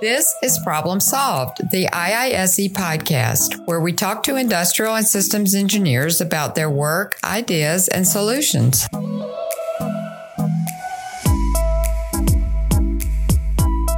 This is Problem Solved, the IISE podcast, where we talk to industrial and systems engineers about their work, ideas, and solutions.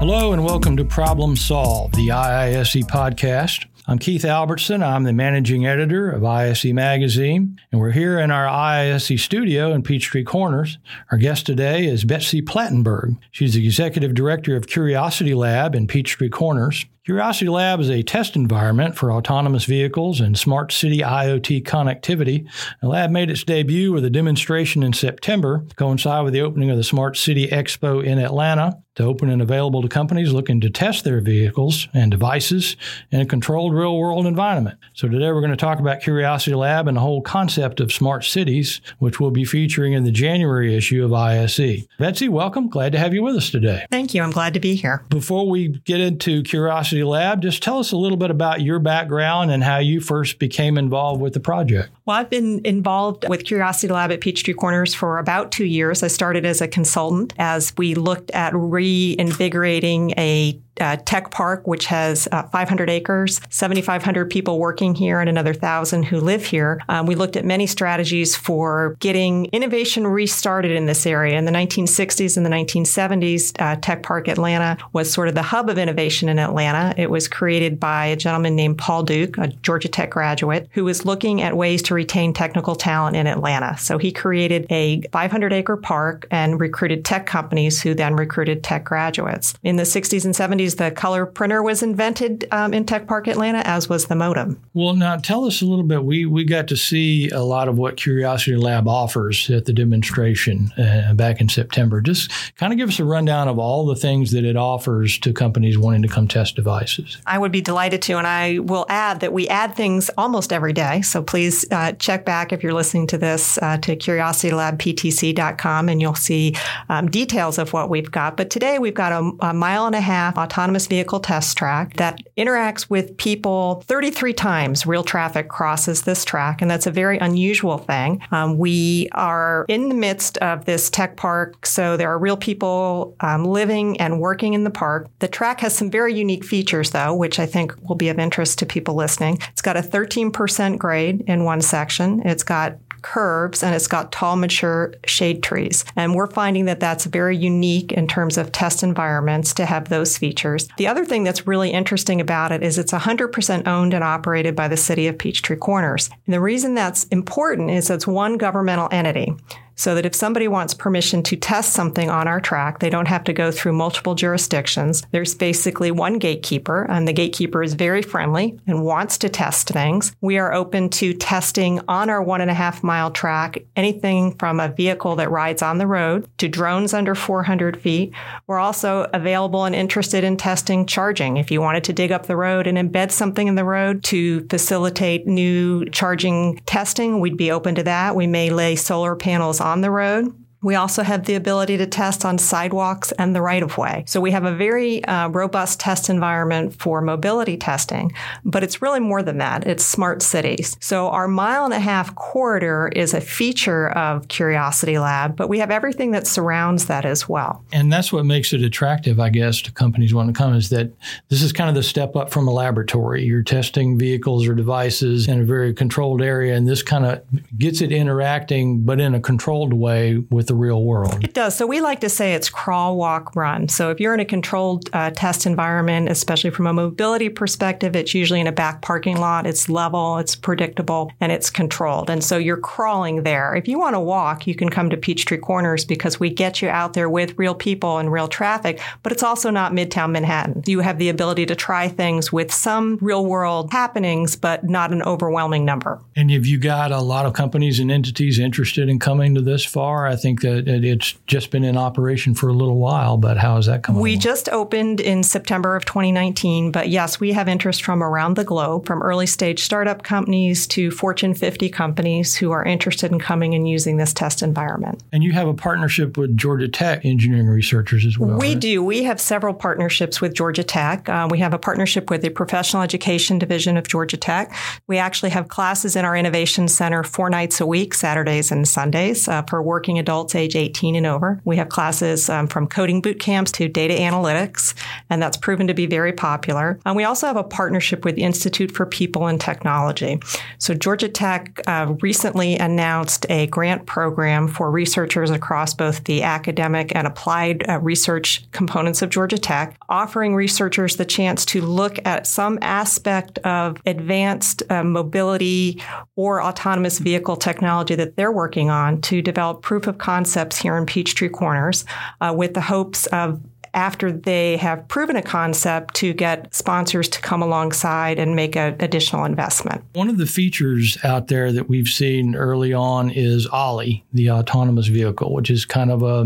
Hello, and welcome to Problem Solved, the IISE podcast. I'm Keith Albertson. I'm the managing editor of ISE Magazine, and we're here in our ISE studio in Peachtree Corners. Our guest today is Betsy Plattenburg. She's the executive director of Curiosity Lab in Peachtree Corners. Curiosity Lab is a test environment for autonomous vehicles and smart city IoT connectivity. The lab made its debut with a demonstration in September, coincide with the opening of the Smart City Expo in Atlanta to open and available to companies looking to test their vehicles and devices in a controlled real world environment. So today we're going to talk about Curiosity Lab and the whole concept of smart cities, which we'll be featuring in the January issue of ISE. Betsy, welcome. Glad to have you with us today. Thank you. I'm glad to be here. Before we get into Curiosity Lab, just tell us a little bit about your background and how you first became involved with the project. Well, I've been involved with Curiosity Lab at Peachtree Corners for about two years. I started as a consultant as we looked at reinvigorating a uh, tech park, which has uh, 500 acres, 7,500 people working here, and another thousand who live here. Um, we looked at many strategies for getting innovation restarted in this area. In the 1960s and the 1970s, uh, Tech Park Atlanta was sort of the hub of innovation in Atlanta. It was created by a gentleman named Paul Duke, a Georgia Tech graduate, who was looking at ways to retain technical talent in Atlanta. So he created a 500 acre park and recruited tech companies who then recruited tech graduates. In the 60s and 70s, the color printer was invented um, in Tech Park Atlanta, as was the modem. Well, now tell us a little bit. We we got to see a lot of what Curiosity Lab offers at the demonstration uh, back in September. Just kind of give us a rundown of all the things that it offers to companies wanting to come test devices. I would be delighted to, and I will add that we add things almost every day. So please uh, check back if you're listening to this uh, to curiositylabptc.com, and you'll see um, details of what we've got. But today we've got a, a mile and a half autonomous vehicle test track that interacts with people 33 times. Real traffic crosses this track, and that's a very unusual thing. Um, we are in the midst of this tech park, so there are real people um, living and working in the park. The track has some very unique features, though, which I think will be of interest to people listening. It's got a 13% grade in one section. It's got curves and it's got tall, mature shade trees. And we're finding that that's very unique in terms of test environments to have those features. The other thing that's really interesting about it is it's 100% owned and operated by the city of Peachtree Corners. And the reason that's important is it's one governmental entity so that if somebody wants permission to test something on our track, they don't have to go through multiple jurisdictions. There's basically one gatekeeper, and the gatekeeper is very friendly and wants to test things. We are open to testing on our one and a half mile track anything from a vehicle that rides on the road to drones under 400 feet. We're also available and interested in testing charging. If you wanted to dig up the road and embed something in the road to facilitate new charging testing, we'd be open to that. We may lay solar panels on the road we also have the ability to test on sidewalks and the right of way. So we have a very uh, robust test environment for mobility testing, but it's really more than that. It's smart cities. So our mile and a half corridor is a feature of Curiosity Lab, but we have everything that surrounds that as well. And that's what makes it attractive, I guess, to companies wanting to come is that this is kind of the step up from a laboratory. You're testing vehicles or devices in a very controlled area, and this kind of gets it interacting, but in a controlled way with the real world. It does. So we like to say it's crawl, walk, run. So if you're in a controlled uh, test environment, especially from a mobility perspective, it's usually in a back parking lot. It's level, it's predictable, and it's controlled. And so you're crawling there. If you want to walk, you can come to Peachtree Corners because we get you out there with real people and real traffic, but it's also not Midtown Manhattan. You have the ability to try things with some real world happenings, but not an overwhelming number. And have you got a lot of companies and entities interested in coming to this far? I think that it's just been in operation for a little while, but how is that coming? We along? just opened in September of 2019, but yes, we have interest from around the globe, from early stage startup companies to Fortune 50 companies who are interested in coming and using this test environment. And you have a partnership with Georgia Tech engineering researchers as well. We right? do. We have several partnerships with Georgia Tech. Uh, we have a partnership with the Professional Education Division of Georgia Tech. We actually have classes in our Innovation Center four nights a week, Saturdays and Sundays, uh, for working adults adults age 18 and over. We have classes um, from coding boot camps to data analytics, and that's proven to be very popular. And we also have a partnership with Institute for People and Technology. So Georgia Tech uh, recently announced a grant program for researchers across both the academic and applied uh, research components of Georgia Tech, offering researchers the chance to look at some aspect of advanced uh, mobility or autonomous vehicle technology that they're working on to develop proof of concepts here in Peachtree Corners uh, with the hopes of after they have proven a concept to get sponsors to come alongside and make an additional investment. One of the features out there that we've seen early on is Olli, the autonomous vehicle, which is kind of a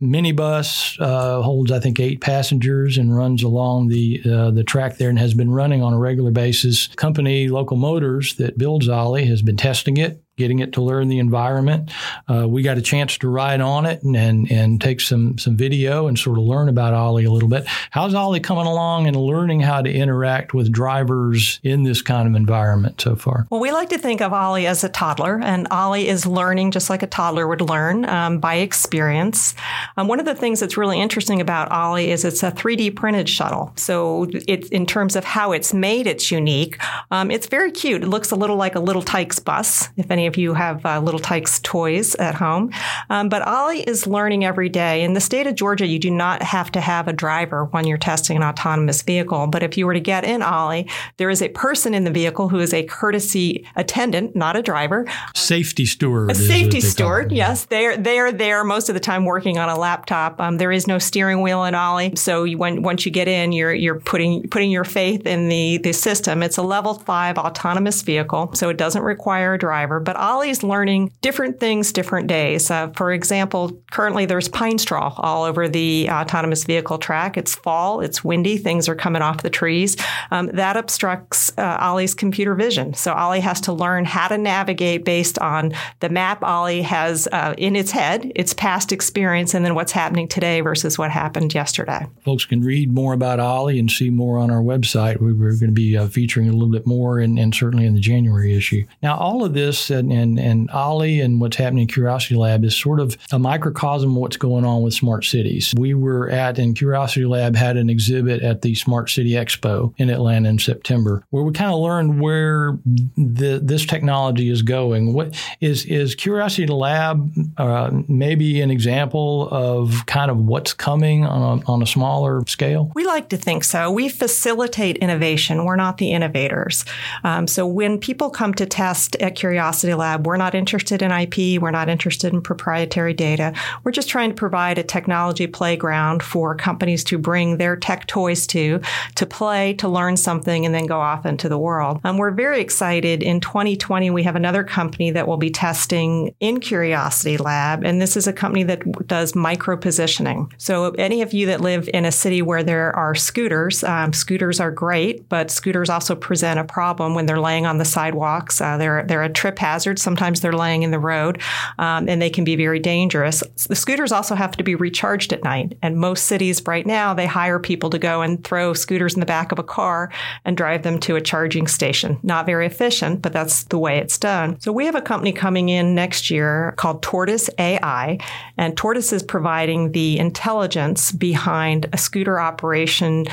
minibus, uh, holds I think eight passengers and runs along the uh, the track there and has been running on a regular basis. Company Local Motors that builds Olli has been testing it getting it to learn the environment. Uh, we got a chance to ride on it and, and, and take some some video and sort of learn about Olli a little bit. How's Olli coming along and learning how to interact with drivers in this kind of environment so far? Well, we like to think of Olli as a toddler, and Olli is learning just like a toddler would learn um, by experience. Um, one of the things that's really interesting about Olli is it's a 3D printed shuttle. So it, in terms of how it's made, it's unique. Um, it's very cute. It looks a little like a Little Tikes bus, if any of you have uh, Little Tikes toys at home. Um, but Olli is learning every day. In the state of Georgia, you do not have to have a driver when you're testing an autonomous vehicle. But if you were to get in Olli, there is a person in the vehicle who is a courtesy attendant, not a driver. Safety steward. A safety steward, yes. They are, they are there most of the time working on a laptop. Um, there is no steering wheel in Olli. So you, when, once you get in, you're, you're putting, putting your faith in the, the system. It's a level five autonomous vehicle, so it doesn't require a driver. But Olli's learning different things different days. Uh, for example, currently there's pine straw all over the autonomous vehicle track. It's fall, it's windy, things are coming off the trees. Um, that obstructs uh, Olli's computer vision. So Olli has to learn how to navigate based on the map Olli has uh, in its head, its past experience, and then what's happening today versus what happened yesterday. Folks can read more about Olli and see more on our website. We are going to be uh, featuring a little bit more, and, and certainly in the January issue. Now, all of this and, and, and Olli and what's happening in Curiosity Lab is sort of a microcosm of what's going on with smart cities. We were at, and Curiosity Lab had an exhibit at the Smart City Expo in Atlanta in September, where we kind of learned where the, this technology is going. What is is Curiosity Lab uh, maybe an example of kind of what's coming on a, on a smaller scale? We like to think so. We facilitate innovation. We're not the innovators. Um, so when people come to test at Curiosity Lab, we're not interested in IP. We're not interested in proprietary data. We're just trying to provide a technology playground for companies to bring their tech toys to, to play, to learn something, and then go off into the world. Um, we're very excited. In 2020, we have another company that will be testing in Curiosity Lab, and this is a company that does micro positioning. So, any of you that live in a city where there are scooters, um, scooters are great, but scooters also present a problem when they're laying on the sidewalks. Uh, they're they're a trip hazard hazards. Sometimes they're laying in the road um, and they can be very dangerous. The scooters also have to be recharged at night. And most cities right now, they hire people to go and throw scooters in the back of a car and drive them to a charging station. Not very efficient, but that's the way it's done. So we have a company coming in next year called Tortoise AI. And Tortoise is providing the intelligence behind a scooter operation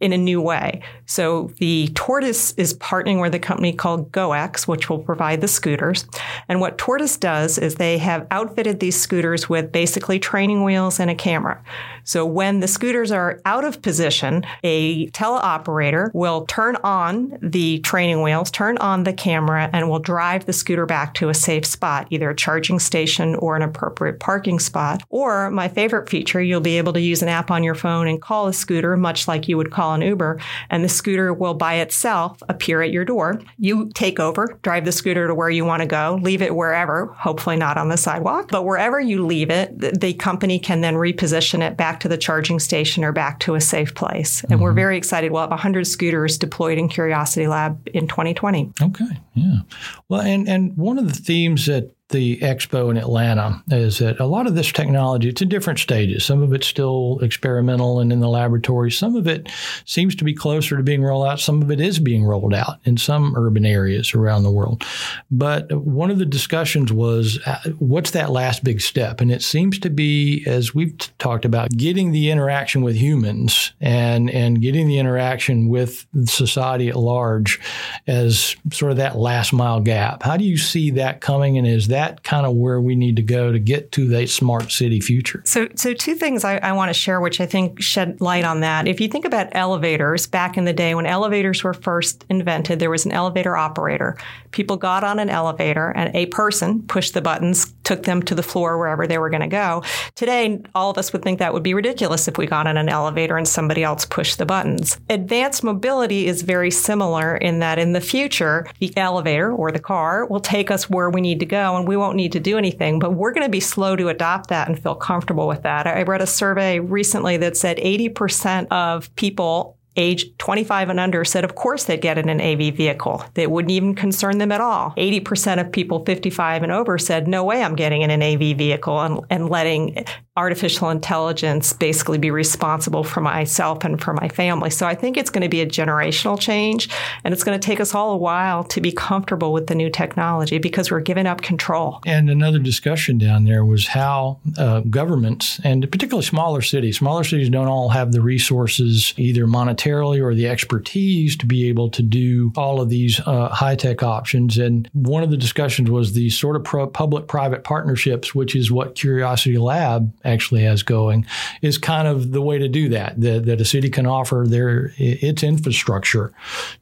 in a new way. So the Tortoise is partnering with a company called GoX, which will provide the scooters. And what Tortoise does is they have outfitted these scooters with basically training wheels and a camera. So when the scooters are out of position, a teleoperator will turn on the training wheels, turn on the camera, and will drive the scooter back to a safe spot, either a charging station or an appropriate parking spot. Or my favorite feature, you'll be able to use an app on your phone and call a scooter, much like you would call call an Uber, and the scooter will by itself appear at your door. You take over, drive the scooter to where you want to go, leave it wherever, hopefully not on the sidewalk, but wherever you leave it, the company can then reposition it back to the charging station or back to a safe place. And mm-hmm. we're very excited. We'll have 100 scooters deployed in Curiosity Lab in 2020. Okay, yeah. Well, and, and one of the themes that the expo in Atlanta is that a lot of this technology, it's in different stages. Some of it's still experimental and in the laboratory. Some of it seems to be closer to being rolled out. Some of it is being rolled out in some urban areas around the world. But one of the discussions was uh, what's that last big step? And it seems to be, as we've talked about, getting the interaction with humans and, and getting the interaction with society at large as sort of that last mile gap. How do you see that coming? And is that kind of where we need to go to get to that smart city future? So, so two things I, I want to share, which I think shed light on that. If you think about elevators back in the day when elevators were first invented, there was an elevator operator. People got on an elevator and a person pushed the buttons, took them to the floor wherever they were going to go. Today, all of us would think that would be ridiculous if we got on an elevator and somebody else pushed the buttons. Advanced mobility is very similar in that in the future, the elevator or the car will take us where we need to go and we won't need to do anything, but we're going to be slow to adopt that and feel comfortable with that. I read a survey recently that said 80% of people age 25 and under said, of course, they'd get in an AV vehicle. That wouldn't even concern them at all. 80% of people 55 and over said, no way I'm getting in an AV vehicle and, and letting artificial intelligence basically be responsible for myself and for my family. So I think it's going to be a generational change and it's going to take us all a while to be comfortable with the new technology because we're giving up control. And another discussion down there was how uh, governments and particularly smaller cities, smaller cities don't all have the resources either monetarily or the expertise to be able to do all of these uh, high tech options. And one of the discussions was the sort of pro- public private partnerships, which is what Curiosity Lab actually has going is kind of the way to do that, that, that a city can offer their its infrastructure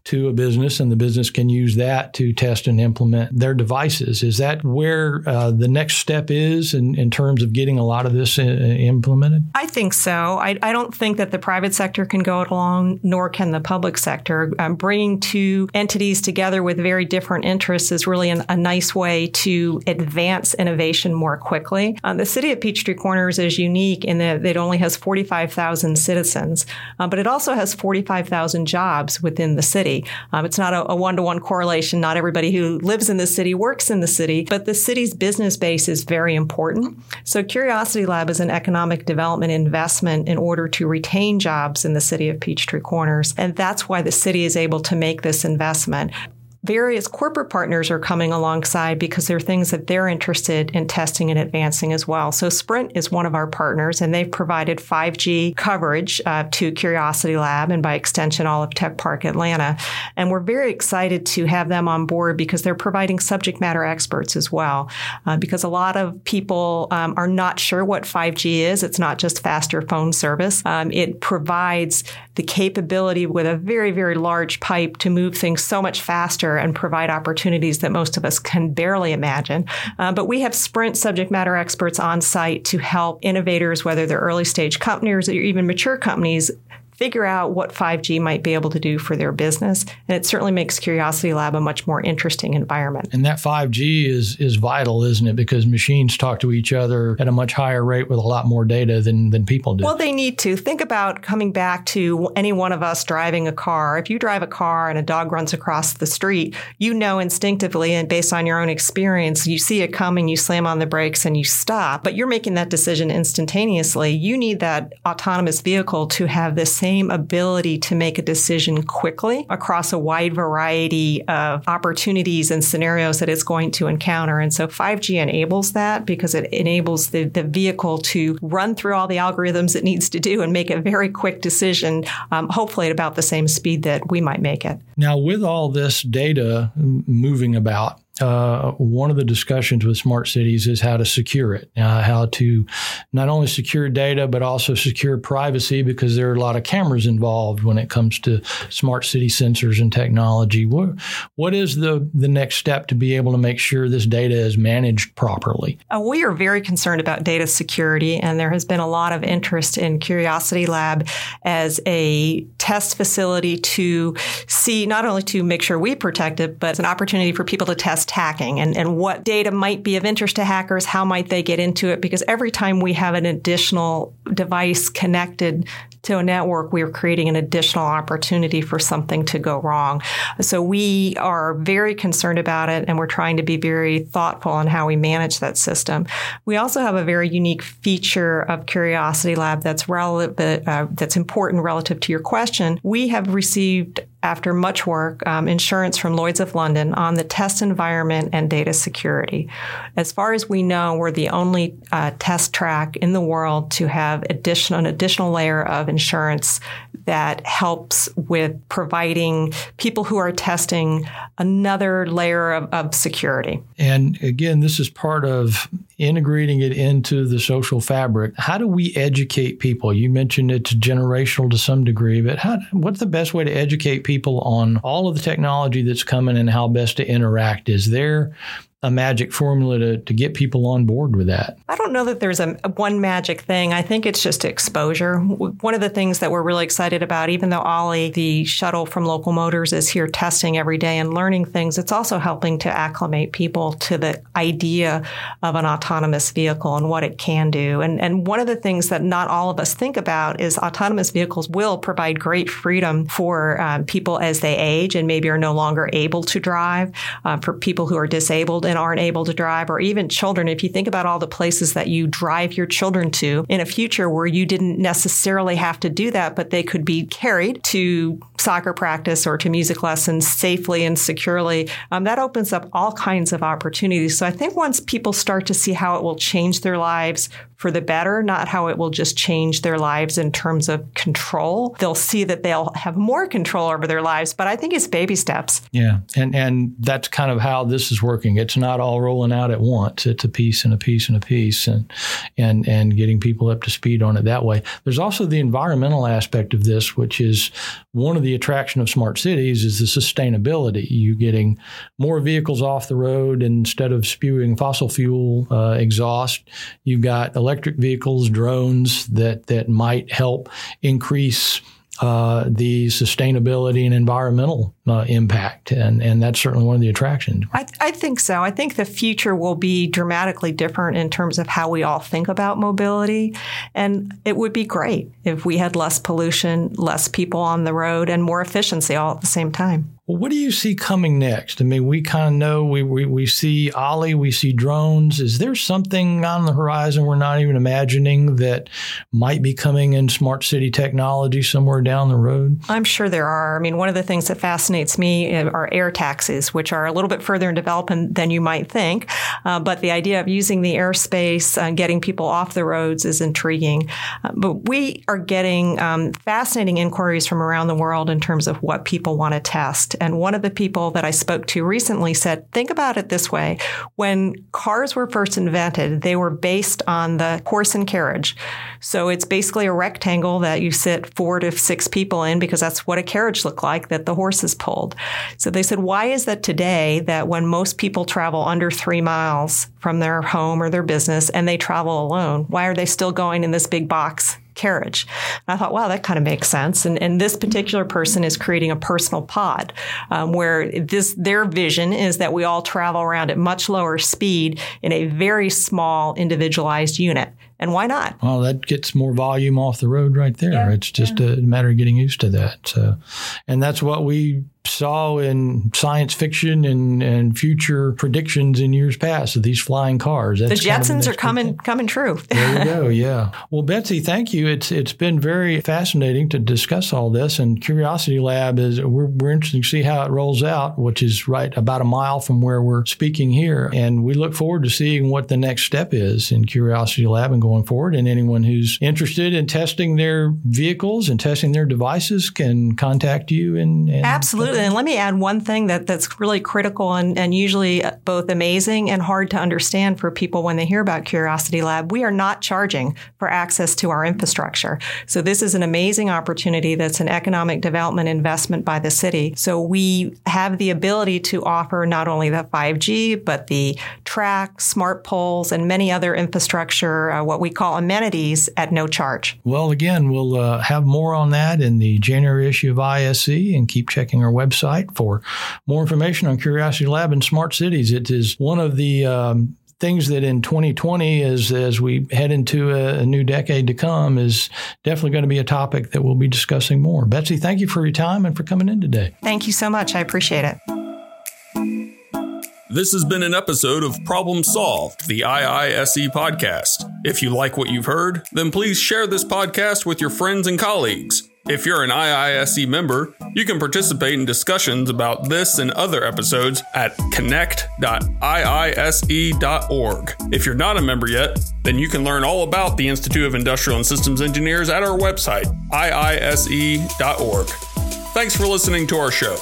to a business and the business can use that to test and implement their devices. Is that where uh, the next step is in, in terms of getting a lot of this uh, implemented? I think so. I, I don't think that the private sector can go it alone, nor can the public sector. Um, bringing two entities together with very different interests is really an, a nice way to advance innovation more quickly. Uh, the city of Peachtree Corners is unique in that it only has 45,000 citizens, uh, but it also has 45,000 jobs within the city. Um, it's not a one to one correlation. Not everybody who lives in the city works in the city, but the city's business base is very important. So Curiosity Lab is an economic development investment in order to retain jobs in the city of Peachtree Corners. And that's why the city is able to make this investment various corporate partners are coming alongside because there are things that they're interested in testing and advancing as well. So Sprint is one of our partners, and they've provided 5G coverage uh, to Curiosity Lab and by extension all of Tech Park Atlanta. And we're very excited to have them on board because they're providing subject matter experts as well. Uh, because a lot of people um, are not sure what 5G is. It's not just faster phone service. Um, it provides the capability with a very, very large pipe to move things so much faster and provide opportunities that most of us can barely imagine. Uh, but we have Sprint subject matter experts on site to help innovators, whether they're early stage companies or even mature companies, figure out what 5G might be able to do for their business. And it certainly makes Curiosity Lab a much more interesting environment. And that 5G is is vital, isn't it? Because machines talk to each other at a much higher rate with a lot more data than, than people do. Well, they need to. Think about coming back to any one of us driving a car. If you drive a car and a dog runs across the street, you know instinctively and based on your own experience, you see it coming, you slam on the brakes and you stop. But you're making that decision instantaneously. You need that autonomous vehicle to have this same ability to make a decision quickly across a wide variety of opportunities and scenarios that it's going to encounter. And so 5G enables that because it enables the, the vehicle to run through all the algorithms it needs to do and make a very quick decision, um, hopefully at about the same speed that we might make it. Now, with all this data moving about, uh, one of the discussions with smart cities is how to secure it, uh, how to not only secure data, but also secure privacy because there are a lot of cameras involved when it comes to smart city sensors and technology. What, what is the, the next step to be able to make sure this data is managed properly? Uh, we are very concerned about data security, and there has been a lot of interest in Curiosity Lab as a test facility to see not only to make sure we protect it, but it's an opportunity for people to test hacking and, and what data might be of interest to hackers, how might they get into it? Because every time we have an additional device connected to a network, we're creating an additional opportunity for something to go wrong. So we are very concerned about it and we're trying to be very thoughtful on how we manage that system. We also have a very unique feature of Curiosity Lab that's relevant, uh, that's important relative to your question. We have received after much work, um, insurance from Lloyd's of London on the test environment and data security. As far as we know, we're the only uh, test track in the world to have additional, an additional layer of insurance that helps with providing people who are testing another layer of, of security. And again, this is part of integrating it into the social fabric. How do we educate people? You mentioned it's generational to some degree, but how, what's the best way to educate people on all of the technology that's coming and how best to interact? Is there a magic formula to, to get people on board with that? I don't know that there's a, a, one magic thing. I think it's just exposure. One of the things that we're really excited about, even though Olli, the shuttle from Local Motors, is here testing every day and learning things, it's also helping to acclimate people to the idea of an autonomous vehicle and what it can do. And, and one of the things that not all of us think about is autonomous vehicles will provide great freedom for um, people as they age and maybe are no longer able to drive, uh, for people who are disabled and aren't able to drive, or even children. If you think about all the places that you drive your children to in a future where you didn't necessarily have to do that, but they could be carried to soccer practice or to music lessons safely and securely, um, that opens up all kinds of opportunities. So I think once people start to see how it will change their lives for the better, not how it will just change their lives in terms of control. They'll see that they'll have more control over their lives, but I think it's baby steps. Yeah, and and that's kind of how this is working. It's not all rolling out at once. It's a piece and a piece and a piece, and and and getting people up to speed on it that way. There's also the environmental aspect of this, which is one of the attraction of smart cities is the sustainability. You getting more vehicles off the road instead of spewing fossil fuel uh, exhaust. You've got electric vehicles, drones that that might help increase uh, the sustainability and environmental uh, impact, and and that's certainly one of the attractions. I, th- I, think so. I think the future will be dramatically different in terms of how we all think about mobility, and it would be great if we had less pollution, less people on the road, and more efficiency all at the same time. Well, what do you see coming next? I mean, we kind of know we, we, we see Olli, we see drones. Is there something on the horizon we're not even imagining that might be coming in smart city technology somewhere down the road? I'm sure there are. I mean, one of the things that fascinates me uh, are air taxis, which are a little bit further in development than you might think. Uh, but the idea of using the airspace and getting people off the roads is intriguing. Uh, but we are getting um, fascinating inquiries from around the world in terms of what people want to test. And one of the people that I spoke to recently said, think about it this way. When cars were first invented, they were based on the horse and carriage. So it's basically a rectangle that you sit four to six people in because that's what a carriage looked like that the horses pulled. So they said, why is that today that when most people travel under three miles from their home or their business and they travel alone, why are they still going in this big box carriage. And I thought, wow, that kind of makes sense. And, and this particular person is creating a personal pod um, where this their vision is that we all travel around at much lower speed in a very small individualized unit. And why not? Well, that gets more volume off the road right there. Yeah, it's just yeah. a matter of getting used to that. So, and that's what we saw in science fiction and, and future predictions in years past of these flying cars. That's the Jetsons kind of are coming thing. coming true. there you go. Yeah. Well, Betsy, thank you. It's it's been very fascinating to discuss all this. And Curiosity Lab is we're, we're interested to see how it rolls out, which is right about a mile from where we're speaking here. And we look forward to seeing what the next step is in Curiosity Lab and going forward. And anyone who's interested in testing their vehicles and testing their devices can contact you. And, and absolutely. And let me add one thing that that's really critical and, and usually both amazing and hard to understand for people when they hear about Curiosity Lab. We are not charging for access to our infrastructure. So this is an amazing opportunity that's an economic development investment by the city. So we have the ability to offer not only the 5G, but the track, smart poles, and many other infrastructure, uh, what we call amenities at no charge. Well, again, we'll uh, have more on that in the January issue of ISE and keep checking our website for more information on Curiosity Lab and smart cities. It is one of the um, things that in 2020, as as we head into a, a new decade to come, is definitely going to be a topic that we'll be discussing more. Betsy, thank you for your time and for coming in today. Thank you so much. I appreciate it. This has been an episode of Problem Solved, the IISE podcast. If you like what you've heard, then please share this podcast with your friends and colleagues. If you're an IISE member, you can participate in discussions about this and other episodes at connect.iise.org. If you're not a member yet, then you can learn all about the Institute of Industrial and Systems Engineers at our website, iise.org. Thanks for listening to our show.